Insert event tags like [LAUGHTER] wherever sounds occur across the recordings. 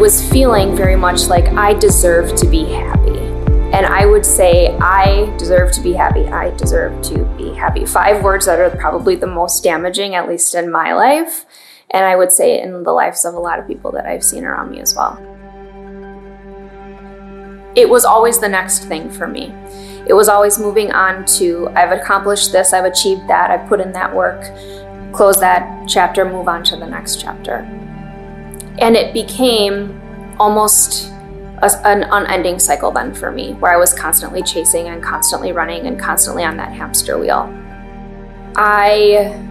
was feeling very much like I deserve to be happy. And I would say, I deserve to be happy. I deserve to be happy. Five words that are probably the most damaging, at least in my life. And I would say in the lives of a lot of people that I've seen around me as well. It was always the next thing for me. It was always moving on to, I've accomplished this, I've achieved that, I've put in that work, close that chapter, move on to the next chapter. And it became almost a, an unending cycle then for me, where I was constantly chasing and constantly running and constantly on that hamster wheel. I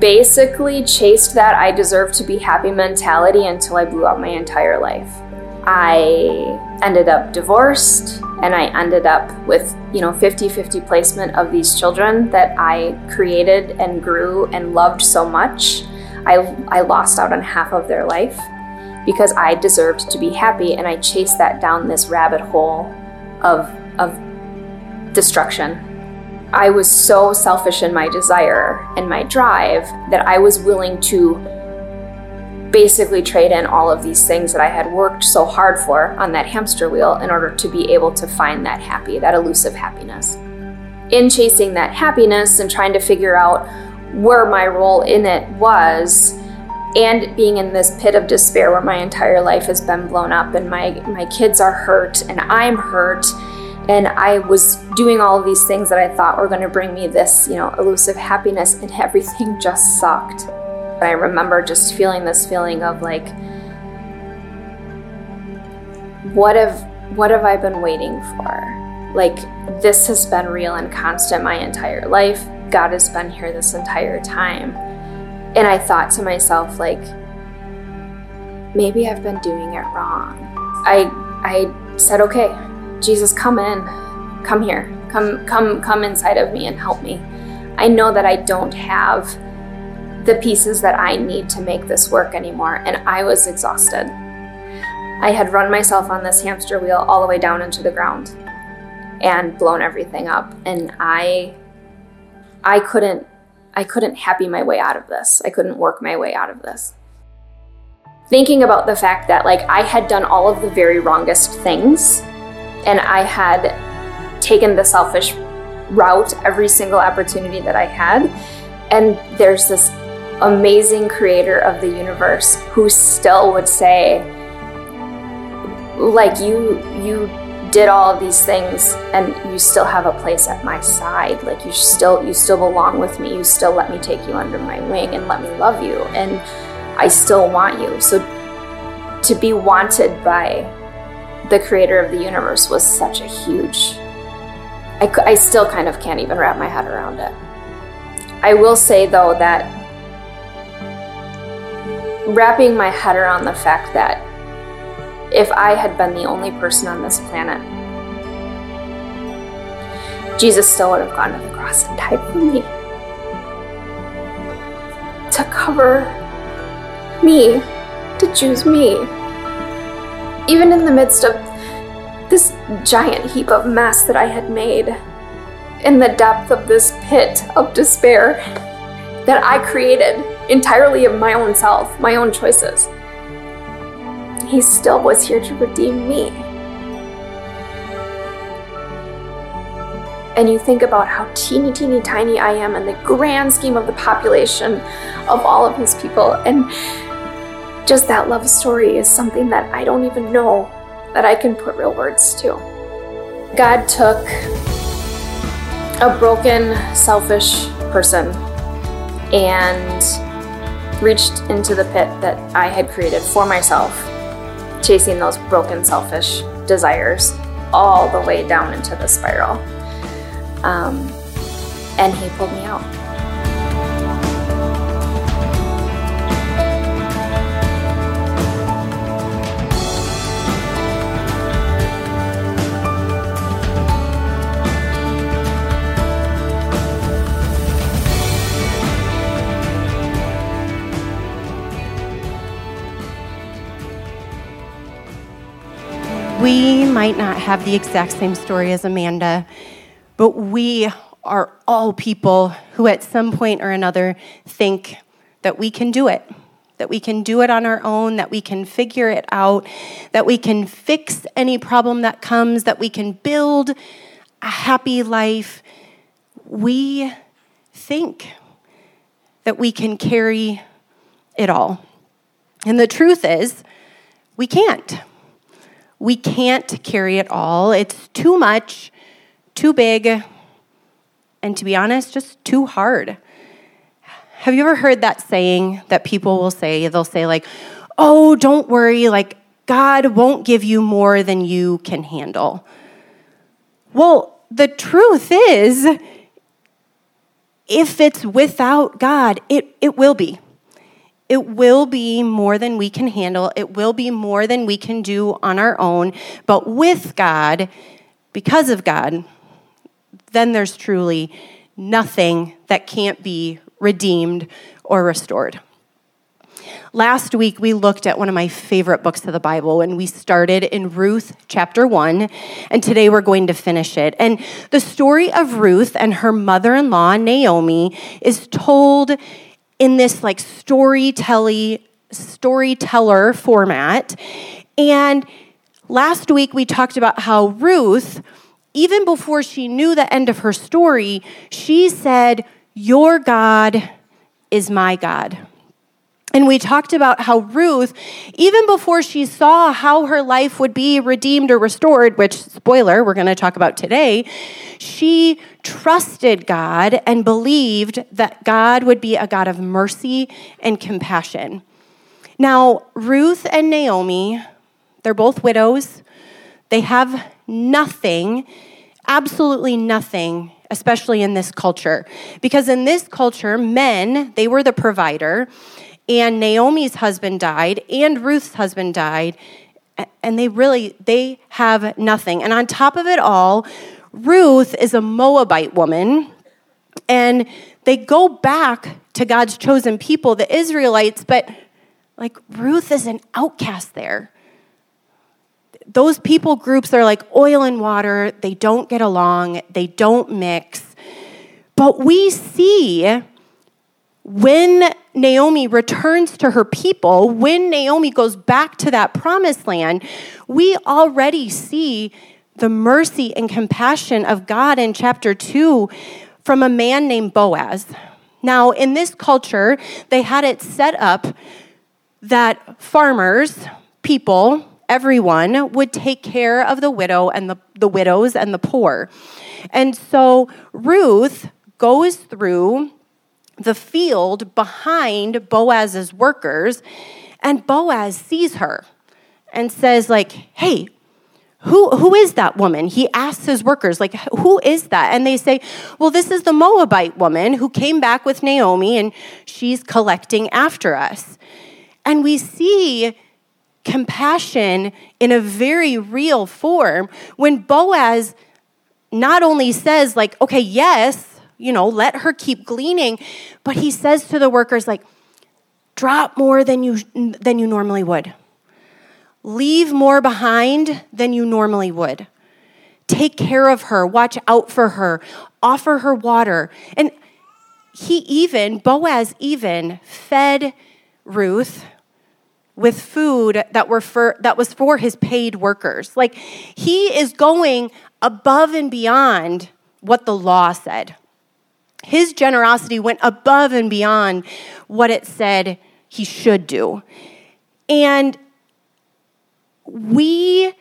basically chased that I deserve to be happy mentality until I blew up my entire life. I ended up divorced and I ended up with, you know, 50-50 placement of these children that I created and grew and loved so much. I, I lost out on half of their life because I deserved to be happy and I chased that down this rabbit hole of, of destruction. I was so selfish in my desire and my drive that I was willing to basically trade in all of these things that I had worked so hard for on that hamster wheel in order to be able to find that happy, that elusive happiness. In chasing that happiness and trying to figure out where my role in it was, and being in this pit of despair where my entire life has been blown up and my my kids are hurt and I'm hurt and I was doing all of these things that I thought were going to bring me this, you know, elusive happiness and [LAUGHS] everything just sucked. I remember just feeling this feeling of like what have what have I been waiting for? Like this has been real and constant my entire life. God has been here this entire time and I thought to myself, like, maybe I've been doing it wrong. I I said, okay, Jesus, come in, come here, come come come inside of me and help me. I know that I don't have the pieces that I need to make this work anymore, and I was exhausted. I had run myself on this hamster wheel all the way down into the ground and blown everything up, and I I couldn't I couldn't happy my way out of this. I couldn't work my way out of this. Thinking about the fact that like I had done all of the very wrongest things and I had taken the selfish route every single opportunity that I had and there's this amazing creator of the universe who still would say like you you did all of these things and you still have a place at my side. Like you still you still belong with me. You still let me take you under my wing and let me love you. And i still want you. So to be wanted by the creator of the universe was such a huge I, I still kind of can't even wrap my head around it. I will say though that wrapping my head around the fact that if I had been the only person on this planet. Jesus still would have gone to the cross and died for me. To cover me, to choose me. Even in the midst of this giant heap of mess that I had made, in the depth of this pit of despair that I created entirely of my own self, my own choices. He still was here to redeem me. And you think about how teeny, teeny, tiny I am in the grand scheme of the population of all of his people. And just that love story is something that I don't even know that I can put real words to. God took a broken, selfish person and reached into the pit that I had created for myself chasing those broken, selfish desires all the way down into the spiral. Um, and he pulled me out. We might not have the exact same story as Amanda, but we are all people who, at some point or another, think that we can do it. that we can do it on our own, that we can figure it out, that we can fix any problem that comes, that we can build a happy life. We think that we can carry it all. And the truth is, we can't. We can't carry it all. It's too much, too big, and to be honest, just too hard. Have you ever heard that saying that people will say? They'll say, like, oh, don't worry, like, God won't give you more than you can handle. Well, the truth is, if it's without God, it, it will be. It will be more than we can handle. It will be more than we can do on our own. But with God, because of God, then there's truly nothing that can't be redeemed or restored. Last week, we looked at one of my favorite books of the Bible, and we started in Ruth chapter 1, and today we're going to finish it. And the story of Ruth and her mother in law, Naomi, is told in this like storytelling storyteller format. And last week we talked about how Ruth, even before she knew the end of her story, she said, Your God is my God. And we talked about how Ruth, even before she saw how her life would be redeemed or restored, which, spoiler, we're going to talk about today, she trusted God and believed that God would be a God of mercy and compassion. Now, Ruth and Naomi, they're both widows. They have nothing, absolutely nothing especially in this culture. Because in this culture, men, they were the provider, and Naomi's husband died and Ruth's husband died and they really they have nothing. And on top of it all, Ruth is a Moabite woman and they go back to God's chosen people, the Israelites, but like Ruth is an outcast there. Those people groups are like oil and water, they don't get along, they don't mix. But we see when Naomi returns to her people, when Naomi goes back to that promised land, we already see the mercy and compassion of God in chapter 2 from a man named Boaz. Now, in this culture, they had it set up that farmers, people, everyone would take care of the widow and the, the widows and the poor. And so Ruth goes through the field behind Boaz's workers, and Boaz sees her and says, like, hey, who, who is that woman? He asks his workers, like, who is that? And they say, well, this is the Moabite woman who came back with Naomi and she's collecting after us. And we see compassion in a very real form when Boaz not only says, like, okay, yes, you know, let her keep gleaning. But he says to the workers, like, drop more than you, than you normally would. Leave more behind than you normally would. Take care of her, watch out for her, offer her water. And he even, Boaz even, fed Ruth with food that were for that was for his paid workers. Like he is going above and beyond what the law said. His generosity went above and beyond what it said he should do. And we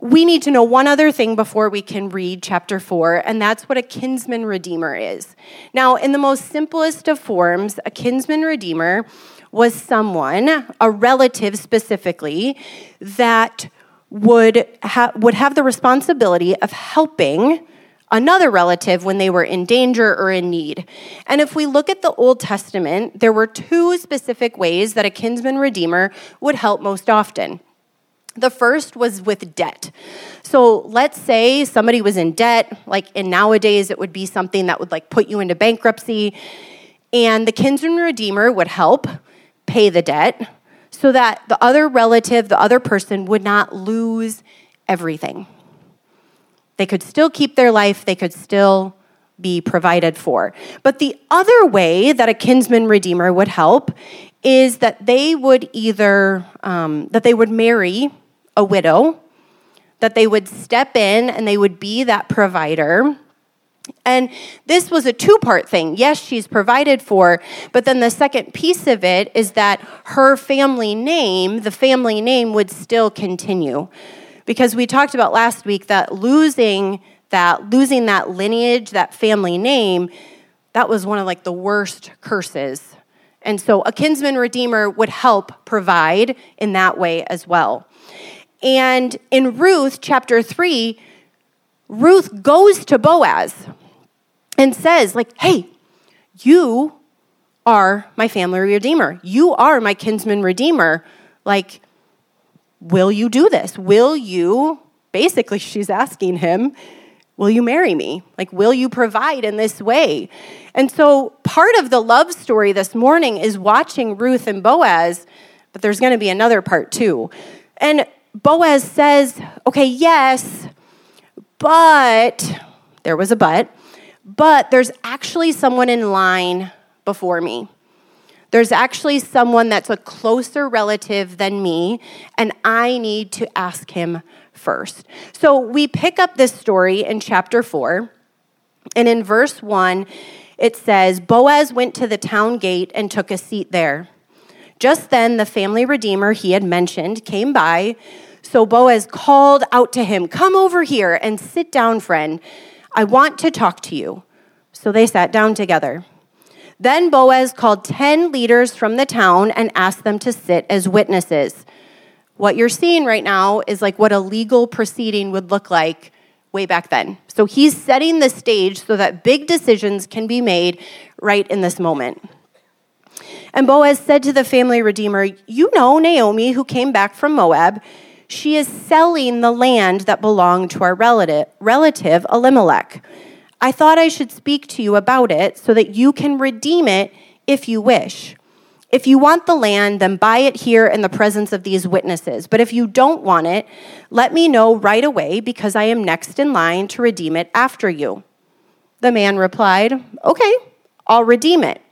we need to know one other thing before we can read chapter 4, and that's what a kinsman redeemer is. Now, in the most simplest of forms, a kinsman redeemer was someone, a relative specifically, that would, ha- would have the responsibility of helping another relative when they were in danger or in need. And if we look at the Old Testament, there were two specific ways that a kinsman redeemer would help most often. The first was with debt. So let's say somebody was in debt, like in nowadays it would be something that would like put you into bankruptcy, and the kinsman redeemer would help pay the debt so that the other relative, the other person would not lose everything. They could still keep their life, they could still be provided for. But the other way that a kinsman redeemer would help is that they would either um, that they would marry a widow, that they would step in and they would be that provider. And this was a two part thing. Yes, she's provided for, but then the second piece of it is that her family name, the family name, would still continue. Because we talked about last week that losing that, losing that lineage, that family name, that was one of like the worst curses. And so a kinsman redeemer would help provide in that way as well. And in Ruth chapter 3, Ruth goes to Boaz and says, like, hey, you are my family redeemer. You are my kinsman redeemer. Like, will you do this? Will you, basically, she's asking him, will you marry me? Like, will you provide in this way? And so, part of the love story this morning is watching Ruth and Boaz, but there's going to be another part too. And Boaz says, okay, yes, but there was a but, but there's actually someone in line before me. There's actually someone that's a closer relative than me, and I need to ask him first. So we pick up this story in chapter 4, and in verse 1, it says Boaz went to the town gate and took a seat there. Just then, the family redeemer he had mentioned came by. So Boaz called out to him, Come over here and sit down, friend. I want to talk to you. So they sat down together. Then Boaz called 10 leaders from the town and asked them to sit as witnesses. What you're seeing right now is like what a legal proceeding would look like way back then. So he's setting the stage so that big decisions can be made right in this moment. And Boaz said to the family redeemer, You know Naomi, who came back from Moab. She is selling the land that belonged to our relative, relative Elimelech. I thought I should speak to you about it so that you can redeem it if you wish. If you want the land, then buy it here in the presence of these witnesses. But if you don't want it, let me know right away because I am next in line to redeem it after you. The man replied, Okay, I'll redeem it.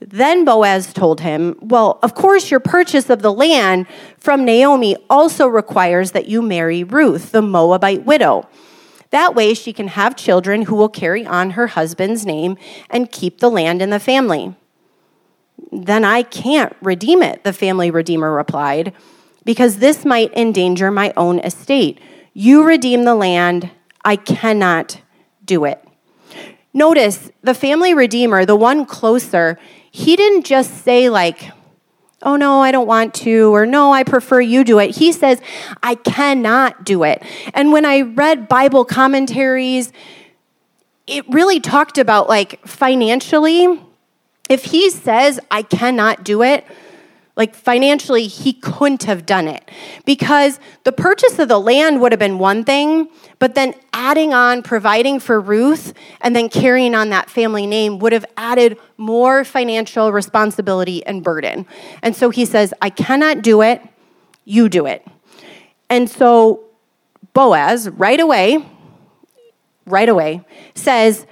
Then Boaz told him, Well, of course, your purchase of the land from Naomi also requires that you marry Ruth, the Moabite widow. That way, she can have children who will carry on her husband's name and keep the land in the family. Then I can't redeem it, the family redeemer replied, because this might endanger my own estate. You redeem the land, I cannot do it. Notice the family redeemer, the one closer, he didn't just say, like, oh no, I don't want to, or no, I prefer you do it. He says, I cannot do it. And when I read Bible commentaries, it really talked about like financially, if he says, I cannot do it, like financially, he couldn't have done it because the purchase of the land would have been one thing, but then adding on providing for Ruth and then carrying on that family name would have added more financial responsibility and burden. And so he says, I cannot do it, you do it. And so Boaz, right away, right away, says,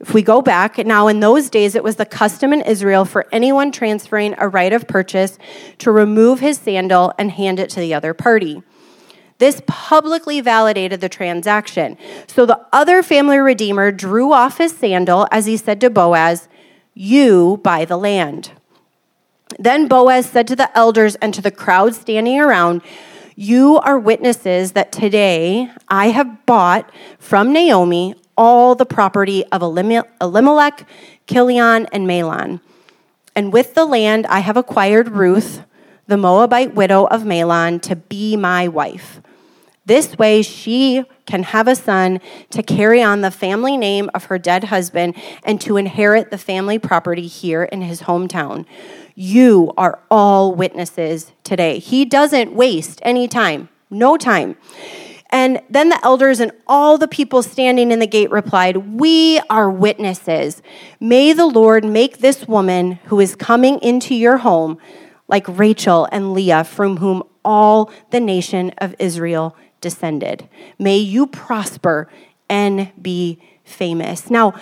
if we go back, now in those days it was the custom in Israel for anyone transferring a right of purchase to remove his sandal and hand it to the other party. This publicly validated the transaction. So the other family redeemer drew off his sandal as he said to Boaz, You buy the land. Then Boaz said to the elders and to the crowd standing around, You are witnesses that today I have bought from Naomi all the property of Elimelech, Kilion, and Mahlon. And with the land I have acquired Ruth, the Moabite widow of Mahlon, to be my wife. This way she can have a son to carry on the family name of her dead husband and to inherit the family property here in his hometown. You are all witnesses today. He doesn't waste any time, no time. And then the elders and all the people standing in the gate replied, We are witnesses. May the Lord make this woman who is coming into your home like Rachel and Leah, from whom all the nation of Israel descended. May you prosper and be famous. Now,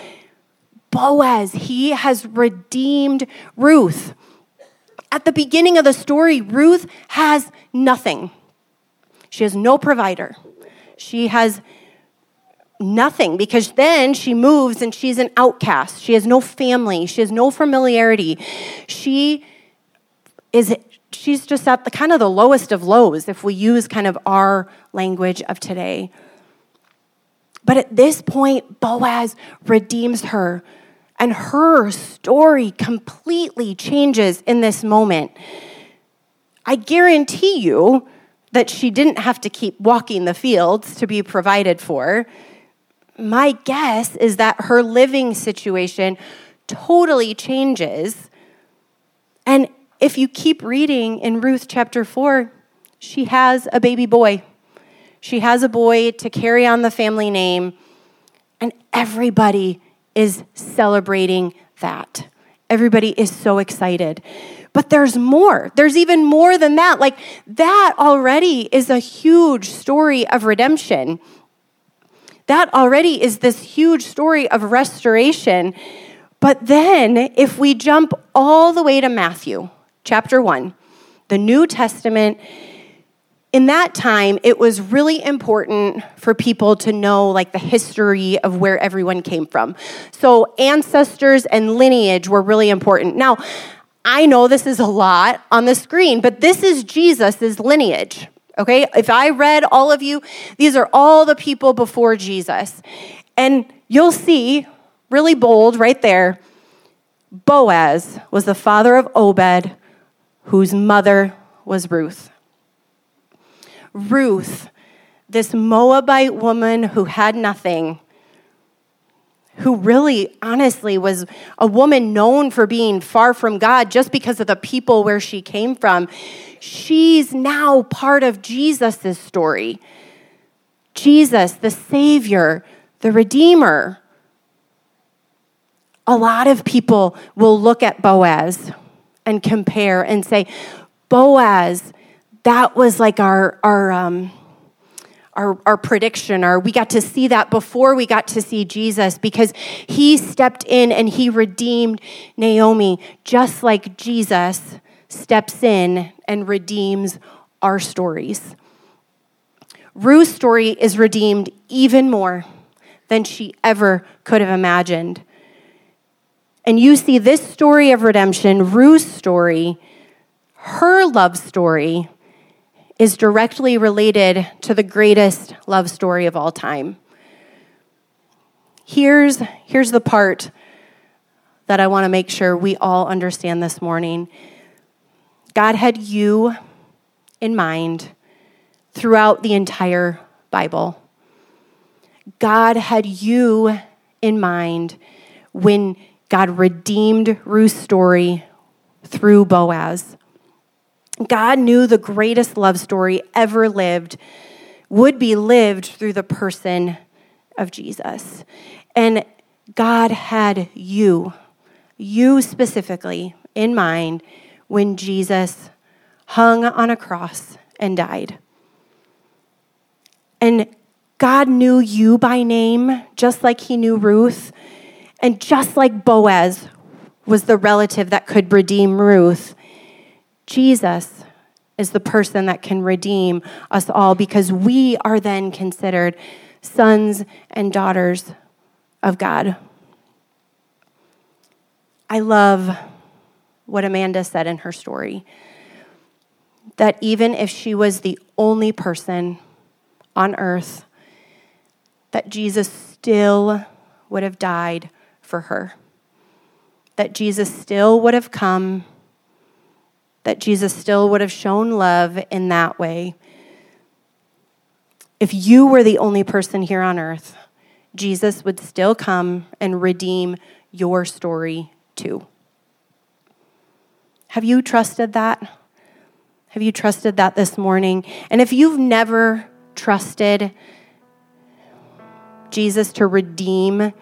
Boaz, he has redeemed Ruth. At the beginning of the story, Ruth has nothing. She has no provider. She has nothing because then she moves and she's an outcast. She has no family. She has no familiarity. She is she's just at the kind of the lowest of lows if we use kind of our language of today. But at this point Boaz redeems her and her story completely changes in this moment. I guarantee you that she didn't have to keep walking the fields to be provided for my guess is that her living situation totally changes. And if you keep reading in Ruth chapter 4, she has a baby boy. She has a boy to carry on the family name, and everybody is celebrating that. Everybody is so excited. But there's more. There's even more than that. Like, that already is a huge story of redemption. That already is this huge story of restoration. But then, if we jump all the way to Matthew chapter 1, the New Testament, in that time, it was really important for people to know like the history of where everyone came from. So, ancestors and lineage were really important. Now, I know this is a lot on the screen, but this is Jesus' lineage. Okay, if I read all of you, these are all the people before Jesus. And you'll see, really bold right there, Boaz was the father of Obed, whose mother was Ruth. Ruth, this Moabite woman who had nothing, who really, honestly, was a woman known for being far from God just because of the people where she came from. She's now part of Jesus' story. Jesus, the Savior, the Redeemer. A lot of people will look at Boaz and compare and say, Boaz, that was like our, our, um, our, our prediction, or we got to see that before we got to see Jesus because he stepped in and he redeemed Naomi just like Jesus steps in and redeems our stories. Ruth's story is redeemed even more than she ever could have imagined. And you see this story of redemption, Ruth's story, her love story, is directly related to the greatest love story of all time. Here's, here's the part that I want to make sure we all understand this morning. God had you in mind throughout the entire Bible. God had you in mind when God redeemed Ruth's story through Boaz. God knew the greatest love story ever lived would be lived through the person of Jesus. And God had you, you specifically, in mind when Jesus hung on a cross and died. And God knew you by name, just like he knew Ruth, and just like Boaz was the relative that could redeem Ruth. Jesus is the person that can redeem us all because we are then considered sons and daughters of God. I love what Amanda said in her story that even if she was the only person on earth, that Jesus still would have died for her, that Jesus still would have come that Jesus still would have shown love in that way. If you were the only person here on earth, Jesus would still come and redeem your story too. Have you trusted that? Have you trusted that this morning? And if you've never trusted Jesus to redeem,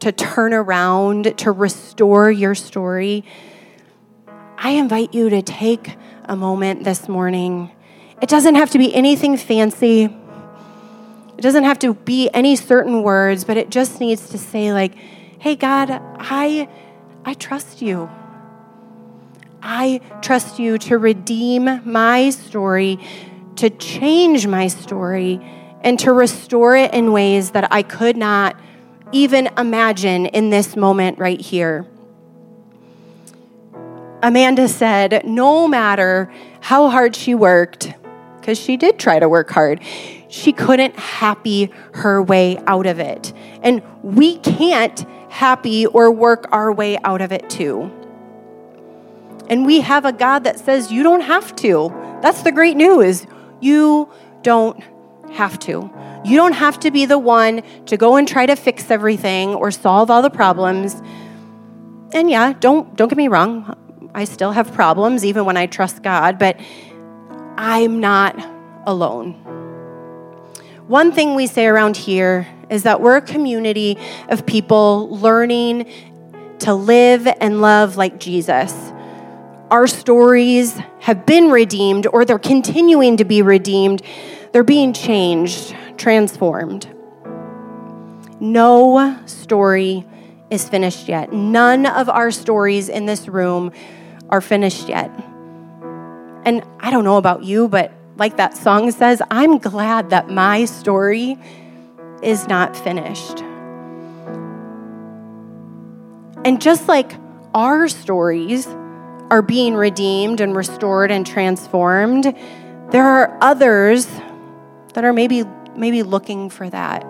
to turn around, to restore your story, I invite you to take a moment this morning. It doesn't have to be anything fancy. It doesn't have to be any certain words, but it just needs to say, like, hey, God, I, I trust you. I trust you to redeem my story, to change my story, and to restore it in ways that I could not even imagine in this moment right here. Amanda said, no matter how hard she worked, because she did try to work hard, she couldn't happy her way out of it. And we can't happy or work our way out of it too. And we have a God that says you don't have to. That's the great news. You don't have to. You don't have to be the one to go and try to fix everything or solve all the problems. And yeah, don't don't get me wrong. I still have problems even when I trust God, but I'm not alone. One thing we say around here is that we're a community of people learning to live and love like Jesus. Our stories have been redeemed or they're continuing to be redeemed. They're being changed, transformed. No story is finished yet. None of our stories in this room are finished yet. And I don't know about you, but like that song says, I'm glad that my story is not finished. And just like our stories are being redeemed and restored and transformed, there are others that are maybe maybe looking for that.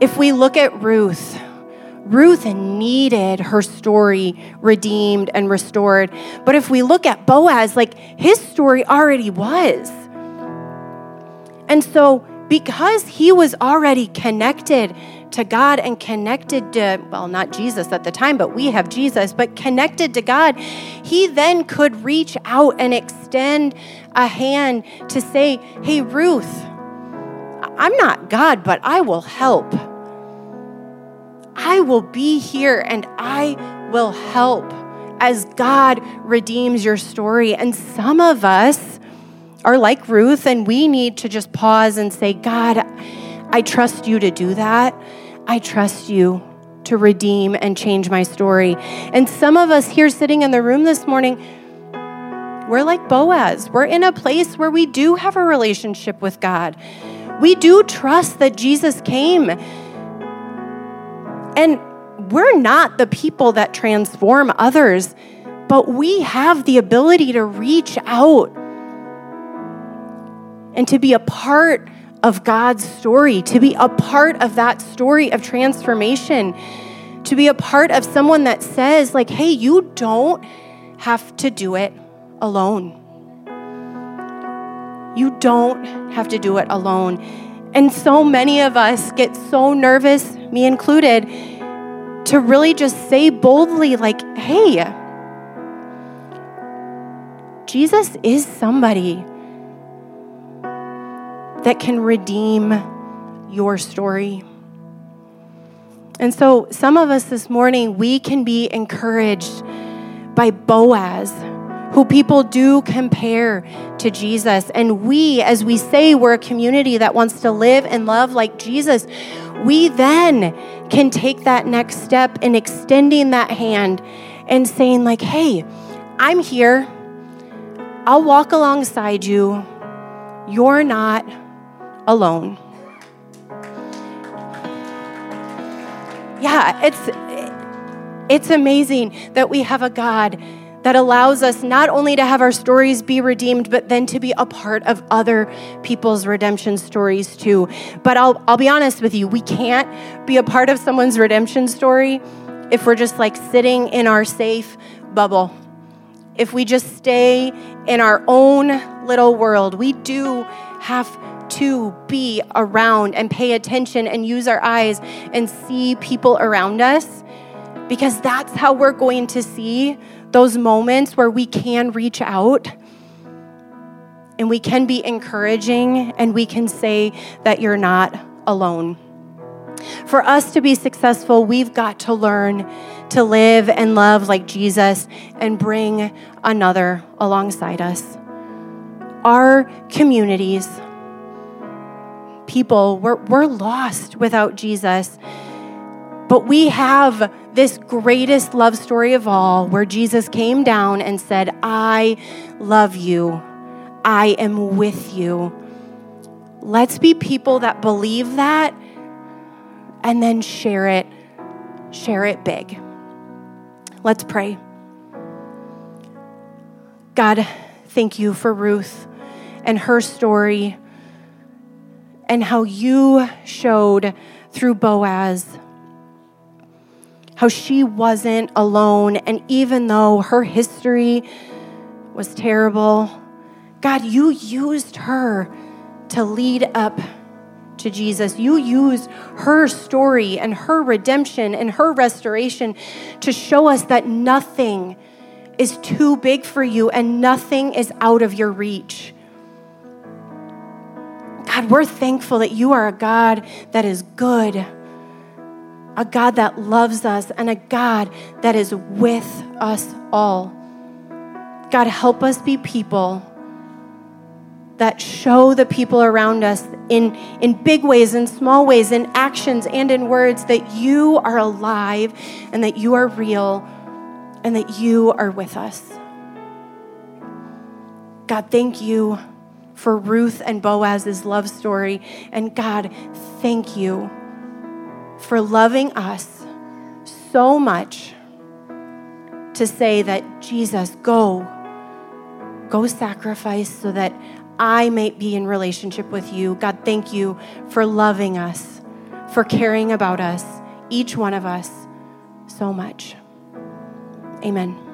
If we look at Ruth, Ruth needed her story redeemed and restored. But if we look at Boaz, like his story already was. And so, because he was already connected to God and connected to, well, not Jesus at the time, but we have Jesus, but connected to God, he then could reach out and extend a hand to say, Hey, Ruth, I'm not God, but I will help. I will be here and I will help as God redeems your story. And some of us are like Ruth, and we need to just pause and say, God, I trust you to do that. I trust you to redeem and change my story. And some of us here sitting in the room this morning, we're like Boaz. We're in a place where we do have a relationship with God. We do trust that Jesus came and we're not the people that transform others, but we have the ability to reach out and to be a part of God's story, to be a part of that story of transformation, to be a part of someone that says, like, hey, you don't have to do it alone. You don't have to do it alone. And so many of us get so nervous, me included, to really just say boldly, like, hey, Jesus is somebody that can redeem your story. And so, some of us this morning, we can be encouraged by Boaz who people do compare to Jesus. And we, as we say we're a community that wants to live and love like Jesus, we then can take that next step in extending that hand and saying, like, hey, I'm here. I'll walk alongside you. You're not alone. Yeah, it's it's amazing that we have a God that allows us not only to have our stories be redeemed, but then to be a part of other people's redemption stories too. But I'll, I'll be honest with you, we can't be a part of someone's redemption story if we're just like sitting in our safe bubble. If we just stay in our own little world, we do have to be around and pay attention and use our eyes and see people around us because that's how we're going to see those moments where we can reach out and we can be encouraging and we can say that you're not alone. For us to be successful, we've got to learn to live and love like Jesus and bring another alongside us. Our communities, people, we're, we're lost without Jesus. But we have this greatest love story of all where Jesus came down and said, I love you. I am with you. Let's be people that believe that and then share it. Share it big. Let's pray. God, thank you for Ruth and her story and how you showed through Boaz how she wasn't alone. And even though her history was terrible, God, you used her to lead up to Jesus. You used her story and her redemption and her restoration to show us that nothing is too big for you and nothing is out of your reach. God, we're thankful that you are a God that is good a God that loves us, and a God that is with us all. God, help us be people that show the people around us in, in big ways, in small ways, in actions, and in words that you are alive and that you are real and that you are with us. God, thank you for Ruth and Boaz's love story. And God, thank you for loving us so much to say that Jesus, go, go sacrifice so that I may be in relationship with you. God, thank you for loving us, for caring about us, each one of us, so much. Amen.